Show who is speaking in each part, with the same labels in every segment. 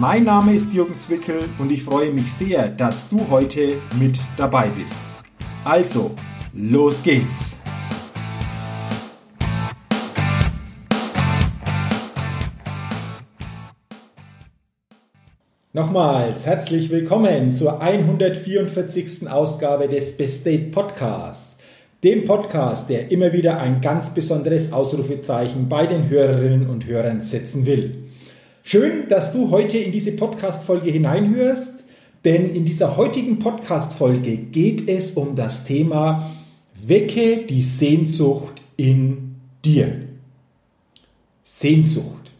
Speaker 1: Mein Name ist Jürgen Zwickel und ich freue mich sehr, dass du heute mit dabei bist. Also, los geht's! Nochmals herzlich willkommen zur 144. Ausgabe des Best State Podcasts, dem Podcast, der immer wieder ein ganz besonderes Ausrufezeichen bei den Hörerinnen und Hörern setzen will. Schön, dass du heute in diese Podcast-Folge hineinhörst, denn in dieser heutigen Podcast-Folge geht es um das Thema Wecke die Sehnsucht in dir. Sehnsucht.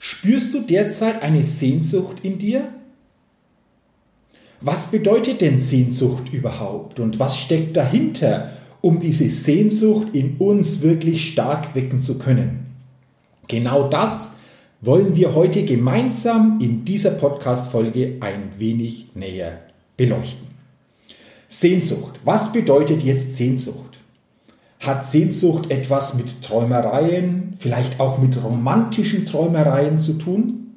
Speaker 1: Spürst du derzeit eine Sehnsucht in dir? Was bedeutet denn Sehnsucht überhaupt und was steckt dahinter, um diese Sehnsucht in uns wirklich stark wecken zu können? Genau das wollen wir heute gemeinsam in dieser Podcast-Folge ein wenig näher beleuchten. Sehnsucht. Was bedeutet jetzt Sehnsucht? Hat Sehnsucht etwas mit Träumereien, vielleicht auch mit romantischen Träumereien zu tun?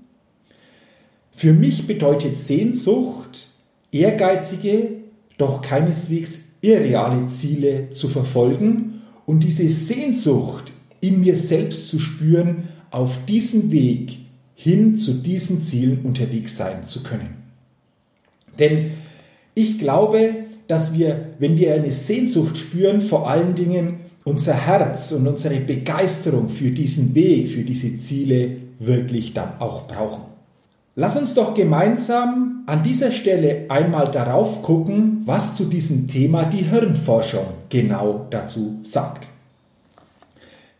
Speaker 1: Für mich bedeutet Sehnsucht, ehrgeizige, doch keineswegs irreale Ziele zu verfolgen und diese Sehnsucht in mir selbst zu spüren, auf diesem Weg hin zu diesen Zielen unterwegs sein zu können. Denn ich glaube, dass wir, wenn wir eine Sehnsucht spüren, vor allen Dingen unser Herz und unsere Begeisterung für diesen Weg, für diese Ziele wirklich dann auch brauchen. Lass uns doch gemeinsam an dieser Stelle einmal darauf gucken, was zu diesem Thema die Hirnforschung genau dazu sagt.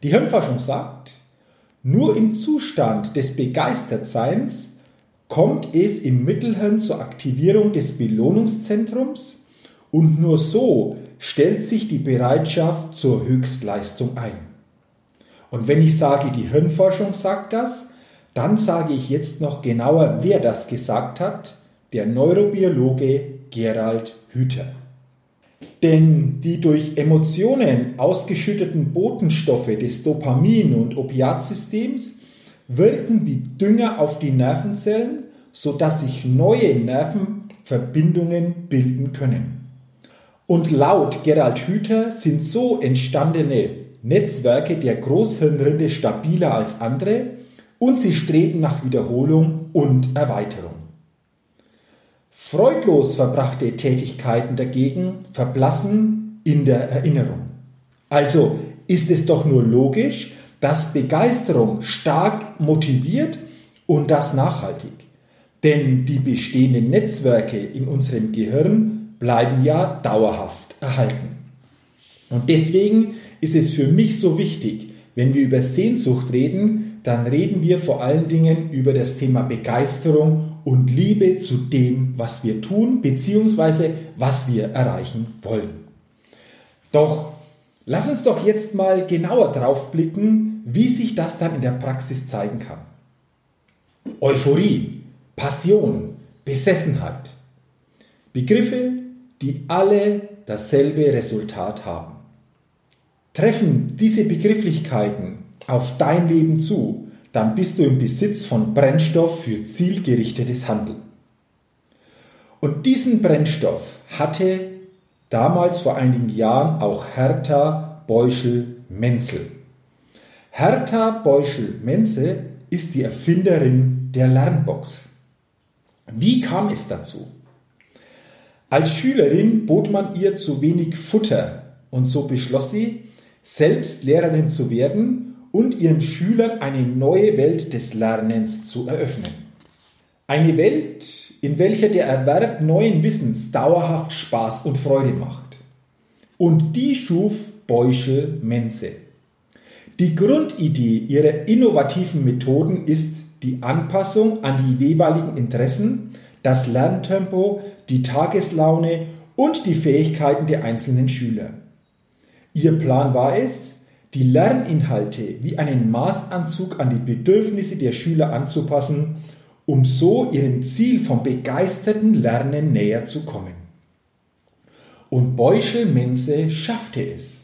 Speaker 1: Die Hirnforschung sagt, nur im Zustand des Begeistertseins kommt es im Mittelhirn zur Aktivierung des Belohnungszentrums und nur so stellt sich die Bereitschaft zur Höchstleistung ein. Und wenn ich sage, die Hirnforschung sagt das, dann sage ich jetzt noch genauer, wer das gesagt hat, der Neurobiologe Gerald Hüther. Denn die durch Emotionen ausgeschütteten Botenstoffe des Dopamin- und Opiatsystems wirken wie Dünger auf die Nervenzellen, sodass sich neue Nervenverbindungen bilden können. Und laut Gerald Hüther sind so entstandene Netzwerke der Großhirnrinde stabiler als andere und sie streben nach Wiederholung und Erweiterung. Freudlos verbrachte Tätigkeiten dagegen verblassen in der Erinnerung. Also ist es doch nur logisch, dass Begeisterung stark motiviert und das nachhaltig. Denn die bestehenden Netzwerke in unserem Gehirn bleiben ja dauerhaft erhalten. Und deswegen ist es für mich so wichtig, wenn wir über Sehnsucht reden, dann reden wir vor allen Dingen über das Thema Begeisterung und Liebe zu dem, was wir tun, beziehungsweise was wir erreichen wollen. Doch lass uns doch jetzt mal genauer drauf blicken, wie sich das dann in der Praxis zeigen kann. Euphorie, Passion, Besessenheit. Begriffe, die alle dasselbe Resultat haben. Treffen diese Begrifflichkeiten auf dein Leben zu, dann bist du im Besitz von Brennstoff für zielgerichtetes Handeln. Und diesen Brennstoff hatte damals vor einigen Jahren auch Hertha Beuschel-Menzel. Hertha Beuschel-Menzel ist die Erfinderin der Lernbox. Wie kam es dazu? Als Schülerin bot man ihr zu wenig Futter und so beschloss sie, selbst Lehrerin zu werden und ihren Schülern eine neue Welt des Lernens zu eröffnen. Eine Welt, in welcher der Erwerb neuen Wissens dauerhaft Spaß und Freude macht. Und die schuf Beuschel Menze. Die Grundidee ihrer innovativen Methoden ist die Anpassung an die jeweiligen Interessen, das Lerntempo, die Tageslaune und die Fähigkeiten der einzelnen Schüler. Ihr Plan war es, die Lerninhalte wie einen Maßanzug an die Bedürfnisse der Schüler anzupassen, um so ihrem Ziel vom begeisterten Lernen näher zu kommen. Und Beuschel-Mense schaffte es.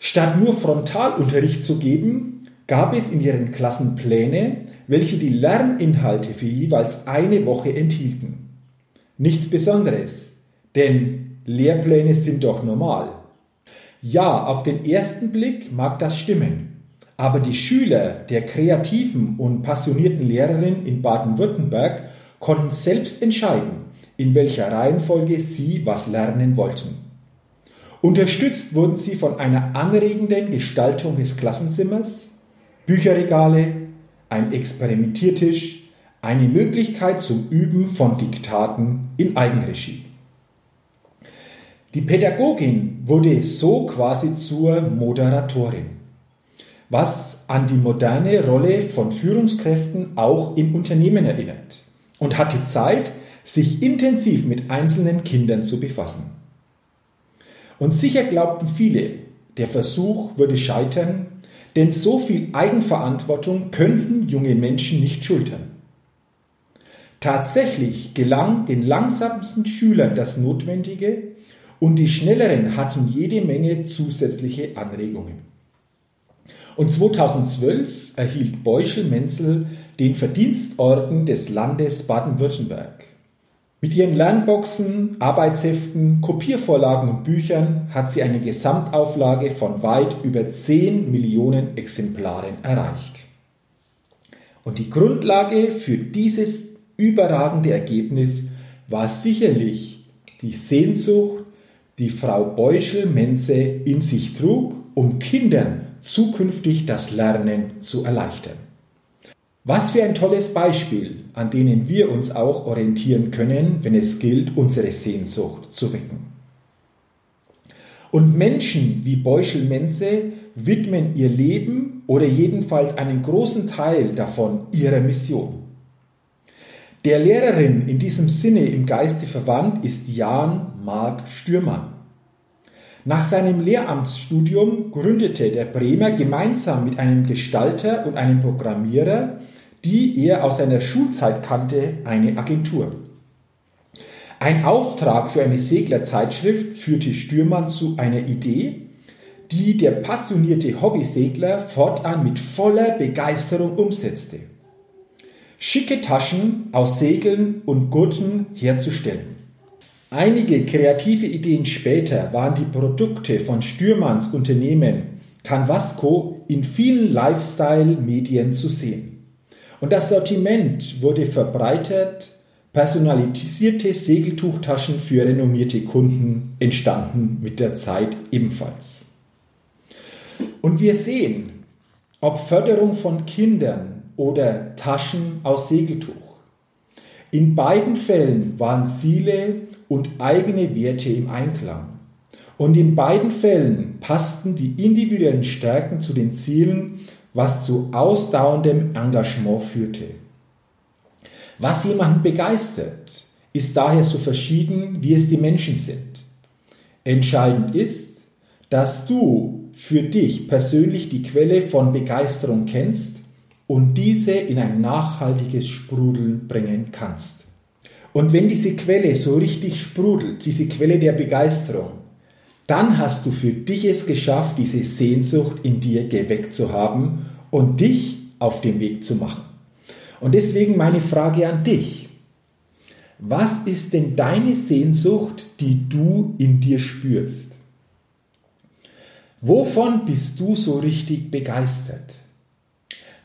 Speaker 1: Statt nur Frontalunterricht zu geben, gab es in ihren Klassen Pläne, welche die Lerninhalte für jeweils eine Woche enthielten. Nichts Besonderes, denn Lehrpläne sind doch normal. Ja, auf den ersten Blick mag das stimmen, aber die Schüler der kreativen und passionierten Lehrerin in Baden-Württemberg konnten selbst entscheiden, in welcher Reihenfolge sie was lernen wollten. Unterstützt wurden sie von einer anregenden Gestaltung des Klassenzimmers, Bücherregale, ein Experimentiertisch, eine Möglichkeit zum Üben von Diktaten in Eigenregie. Die Pädagogin wurde so quasi zur Moderatorin, was an die moderne Rolle von Führungskräften auch im Unternehmen erinnert und hatte Zeit, sich intensiv mit einzelnen Kindern zu befassen. Und sicher glaubten viele, der Versuch würde scheitern, denn so viel Eigenverantwortung könnten junge Menschen nicht schultern. Tatsächlich gelang den langsamsten Schülern das Notwendige und die schnelleren hatten jede Menge zusätzliche Anregungen. Und 2012 erhielt Beuschel-Menzel den Verdienstorden des Landes Baden-Württemberg. Mit ihren Lernboxen, Arbeitsheften, Kopiervorlagen und Büchern hat sie eine Gesamtauflage von weit über 10 Millionen Exemplaren erreicht. Und die Grundlage für dieses überragende Ergebnis war sicherlich die Sehnsucht, die Frau Beuschel-Menze in sich trug, um Kindern zukünftig das Lernen zu erleichtern. Was für ein tolles Beispiel, an denen wir uns auch orientieren können, wenn es gilt, unsere Sehnsucht zu wecken. Und Menschen wie Beuschel-Menze widmen ihr Leben oder jedenfalls einen großen Teil davon ihrer Mission. Der Lehrerin in diesem Sinne im Geiste verwandt ist Jan Mark Stürmann. Nach seinem Lehramtsstudium gründete der Bremer gemeinsam mit einem Gestalter und einem Programmierer, die er aus seiner Schulzeit kannte, eine Agentur. Ein Auftrag für eine Seglerzeitschrift führte Stürmann zu einer Idee, die der passionierte Hobbysegler fortan mit voller Begeisterung umsetzte. Schicke Taschen aus Segeln und Gurten herzustellen. Einige kreative Ideen später waren die Produkte von Stürmanns Unternehmen Canvasco in vielen Lifestyle-Medien zu sehen. Und das Sortiment wurde verbreitert, personalisierte Segeltuchtaschen für renommierte Kunden entstanden mit der Zeit ebenfalls. Und wir sehen, ob Förderung von Kindern oder Taschen aus Segeltuch. In beiden Fällen waren Ziele und eigene Werte im Einklang. Und in beiden Fällen passten die individuellen Stärken zu den Zielen, was zu ausdauerndem Engagement führte. Was jemanden begeistert, ist daher so verschieden, wie es die Menschen sind. Entscheidend ist, dass du für dich persönlich die Quelle von Begeisterung kennst und diese in ein nachhaltiges Sprudeln bringen kannst. Und wenn diese Quelle so richtig sprudelt, diese Quelle der Begeisterung, dann hast du für dich es geschafft, diese Sehnsucht in dir geweckt zu haben und dich auf den Weg zu machen. Und deswegen meine Frage an dich. Was ist denn deine Sehnsucht, die du in dir spürst? Wovon bist du so richtig begeistert?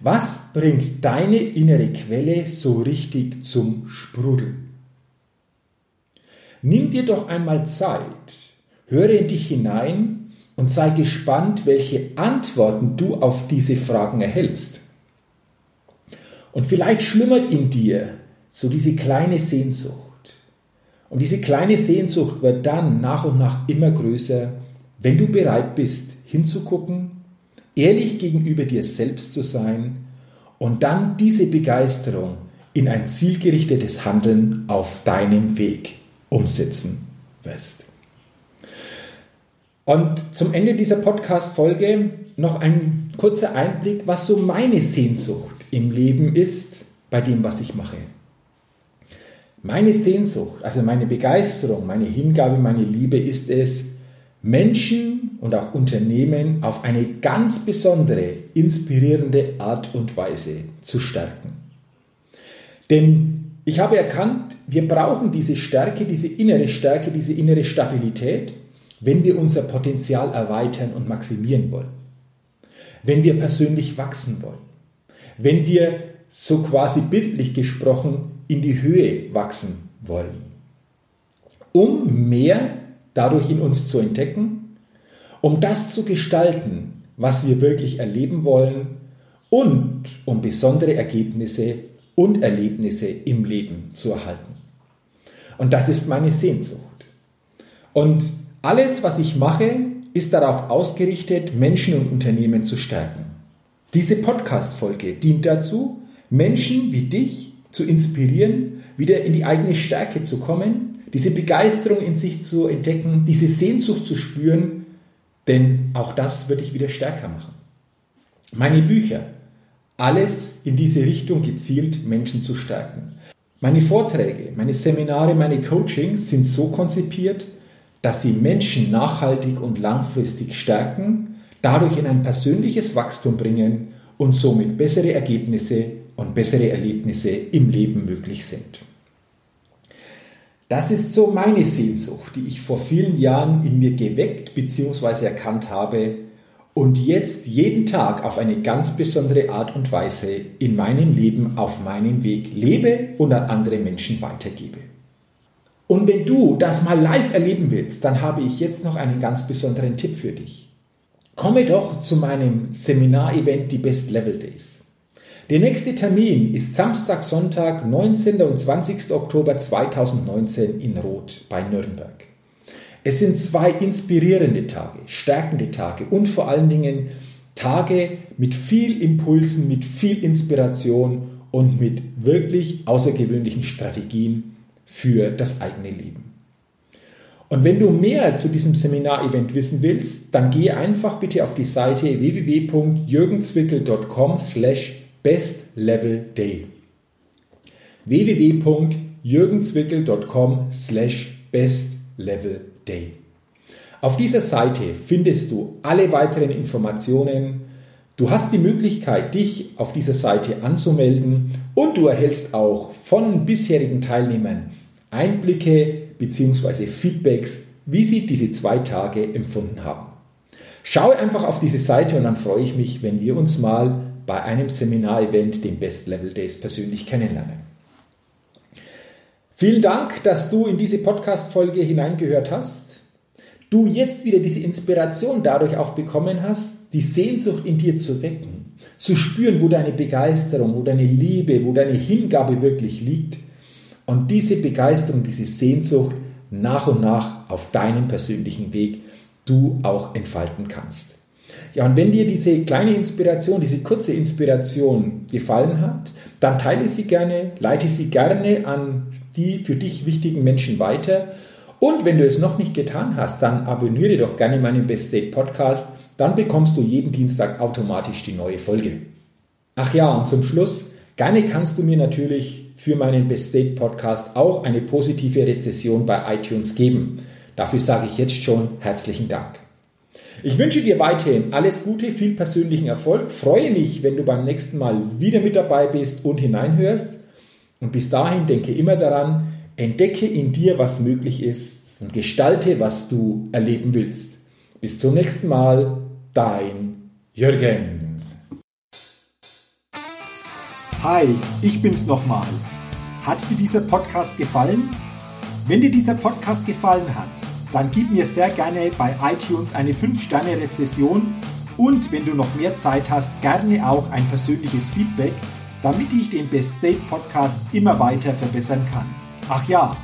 Speaker 1: Was bringt deine innere Quelle so richtig zum Sprudeln? Nimm dir doch einmal Zeit, höre in dich hinein und sei gespannt, welche Antworten du auf diese Fragen erhältst. Und vielleicht schlummert in dir so diese kleine Sehnsucht. Und diese kleine Sehnsucht wird dann nach und nach immer größer, wenn du bereit bist, hinzugucken, ehrlich gegenüber dir selbst zu sein und dann diese Begeisterung in ein zielgerichtetes Handeln auf deinem Weg umsetzen wirst. Und zum Ende dieser Podcast-Folge noch ein kurzer Einblick, was so meine Sehnsucht im Leben ist bei dem, was ich mache. Meine Sehnsucht, also meine Begeisterung, meine Hingabe, meine Liebe ist es, Menschen und auch Unternehmen auf eine ganz besondere, inspirierende Art und Weise zu stärken. Denn ich habe erkannt, wir brauchen diese Stärke, diese innere Stärke, diese innere Stabilität, wenn wir unser Potenzial erweitern und maximieren wollen. Wenn wir persönlich wachsen wollen. Wenn wir so quasi bildlich gesprochen in die Höhe wachsen wollen. Um mehr dadurch in uns zu entdecken, um das zu gestalten, was wir wirklich erleben wollen und um besondere Ergebnisse und Erlebnisse im Leben zu erhalten. Und das ist meine Sehnsucht. Und alles, was ich mache, ist darauf ausgerichtet, Menschen und Unternehmen zu stärken. Diese Podcast-Folge dient dazu, Menschen wie dich zu inspirieren, wieder in die eigene Stärke zu kommen, diese Begeisterung in sich zu entdecken, diese Sehnsucht zu spüren, denn auch das wird dich wieder stärker machen. Meine Bücher, alles in diese Richtung gezielt, Menschen zu stärken. Meine Vorträge, meine Seminare, meine Coachings sind so konzipiert, dass sie Menschen nachhaltig und langfristig stärken, dadurch in ein persönliches Wachstum bringen und somit bessere Ergebnisse und bessere Erlebnisse im Leben möglich sind. Das ist so meine Sehnsucht, die ich vor vielen Jahren in mir geweckt bzw. erkannt habe und jetzt jeden Tag auf eine ganz besondere Art und Weise in meinem Leben auf meinem Weg lebe und an andere Menschen weitergebe. Und wenn du das mal live erleben willst, dann habe ich jetzt noch einen ganz besonderen Tipp für dich. Komme doch zu meinem Seminarevent die Best Level Days. Der nächste Termin ist Samstag, Sonntag, 19. und 20. Oktober 2019 in Roth bei Nürnberg. Es sind zwei inspirierende Tage, stärkende Tage und vor allen Dingen Tage mit viel Impulsen, mit viel Inspiration und mit wirklich außergewöhnlichen Strategien, für das eigene Leben. Und wenn du mehr zu diesem Seminarevent wissen willst, dann gehe einfach bitte auf die Seite www.jürgenzwickel.com slash bestlevelday www.jürgenzwickel.com slash bestlevelday Auf dieser Seite findest du alle weiteren Informationen, Du hast die Möglichkeit, dich auf dieser Seite anzumelden und du erhältst auch von bisherigen Teilnehmern Einblicke bzw. Feedbacks, wie sie diese zwei Tage empfunden haben. Schau einfach auf diese Seite und dann freue ich mich, wenn wir uns mal bei einem Seminarevent, dem Best Level Days, persönlich kennenlernen. Vielen Dank, dass du in diese Podcast-Folge hineingehört hast. Du jetzt wieder diese Inspiration dadurch auch bekommen hast, die Sehnsucht in dir zu wecken, zu spüren, wo deine Begeisterung, wo deine Liebe, wo deine Hingabe wirklich liegt und diese Begeisterung, diese Sehnsucht nach und nach auf deinem persönlichen Weg du auch entfalten kannst. Ja, und wenn dir diese kleine Inspiration, diese kurze Inspiration gefallen hat, dann teile sie gerne, leite sie gerne an die für dich wichtigen Menschen weiter. Und wenn du es noch nicht getan hast, dann abonniere doch gerne meinen Best State Podcast dann bekommst du jeden Dienstag automatisch die neue Folge. Ach ja, und zum Schluss, gerne kannst du mir natürlich für meinen Best State Podcast auch eine positive Rezession bei iTunes geben. Dafür sage ich jetzt schon herzlichen Dank. Ich wünsche dir weiterhin alles Gute, viel persönlichen Erfolg. Freue mich, wenn du beim nächsten Mal wieder mit dabei bist und hineinhörst. Und bis dahin denke immer daran, entdecke in dir, was möglich ist und gestalte, was du erleben willst. Bis zum nächsten Mal dein Jürgen.
Speaker 2: Hi, ich bin's nochmal. Hat dir dieser Podcast gefallen? Wenn dir dieser Podcast gefallen hat, dann gib mir sehr gerne bei iTunes eine 5-Sterne-Rezession und wenn du noch mehr Zeit hast, gerne auch ein persönliches Feedback, damit ich den Best State Podcast immer weiter verbessern kann. Ach ja,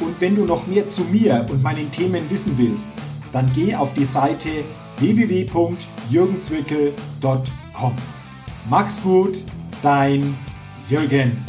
Speaker 2: und wenn du noch mehr zu mir und meinen Themen wissen willst, dann geh auf die Seite www.jürgenzwickel.com. Mach's gut, dein Jürgen.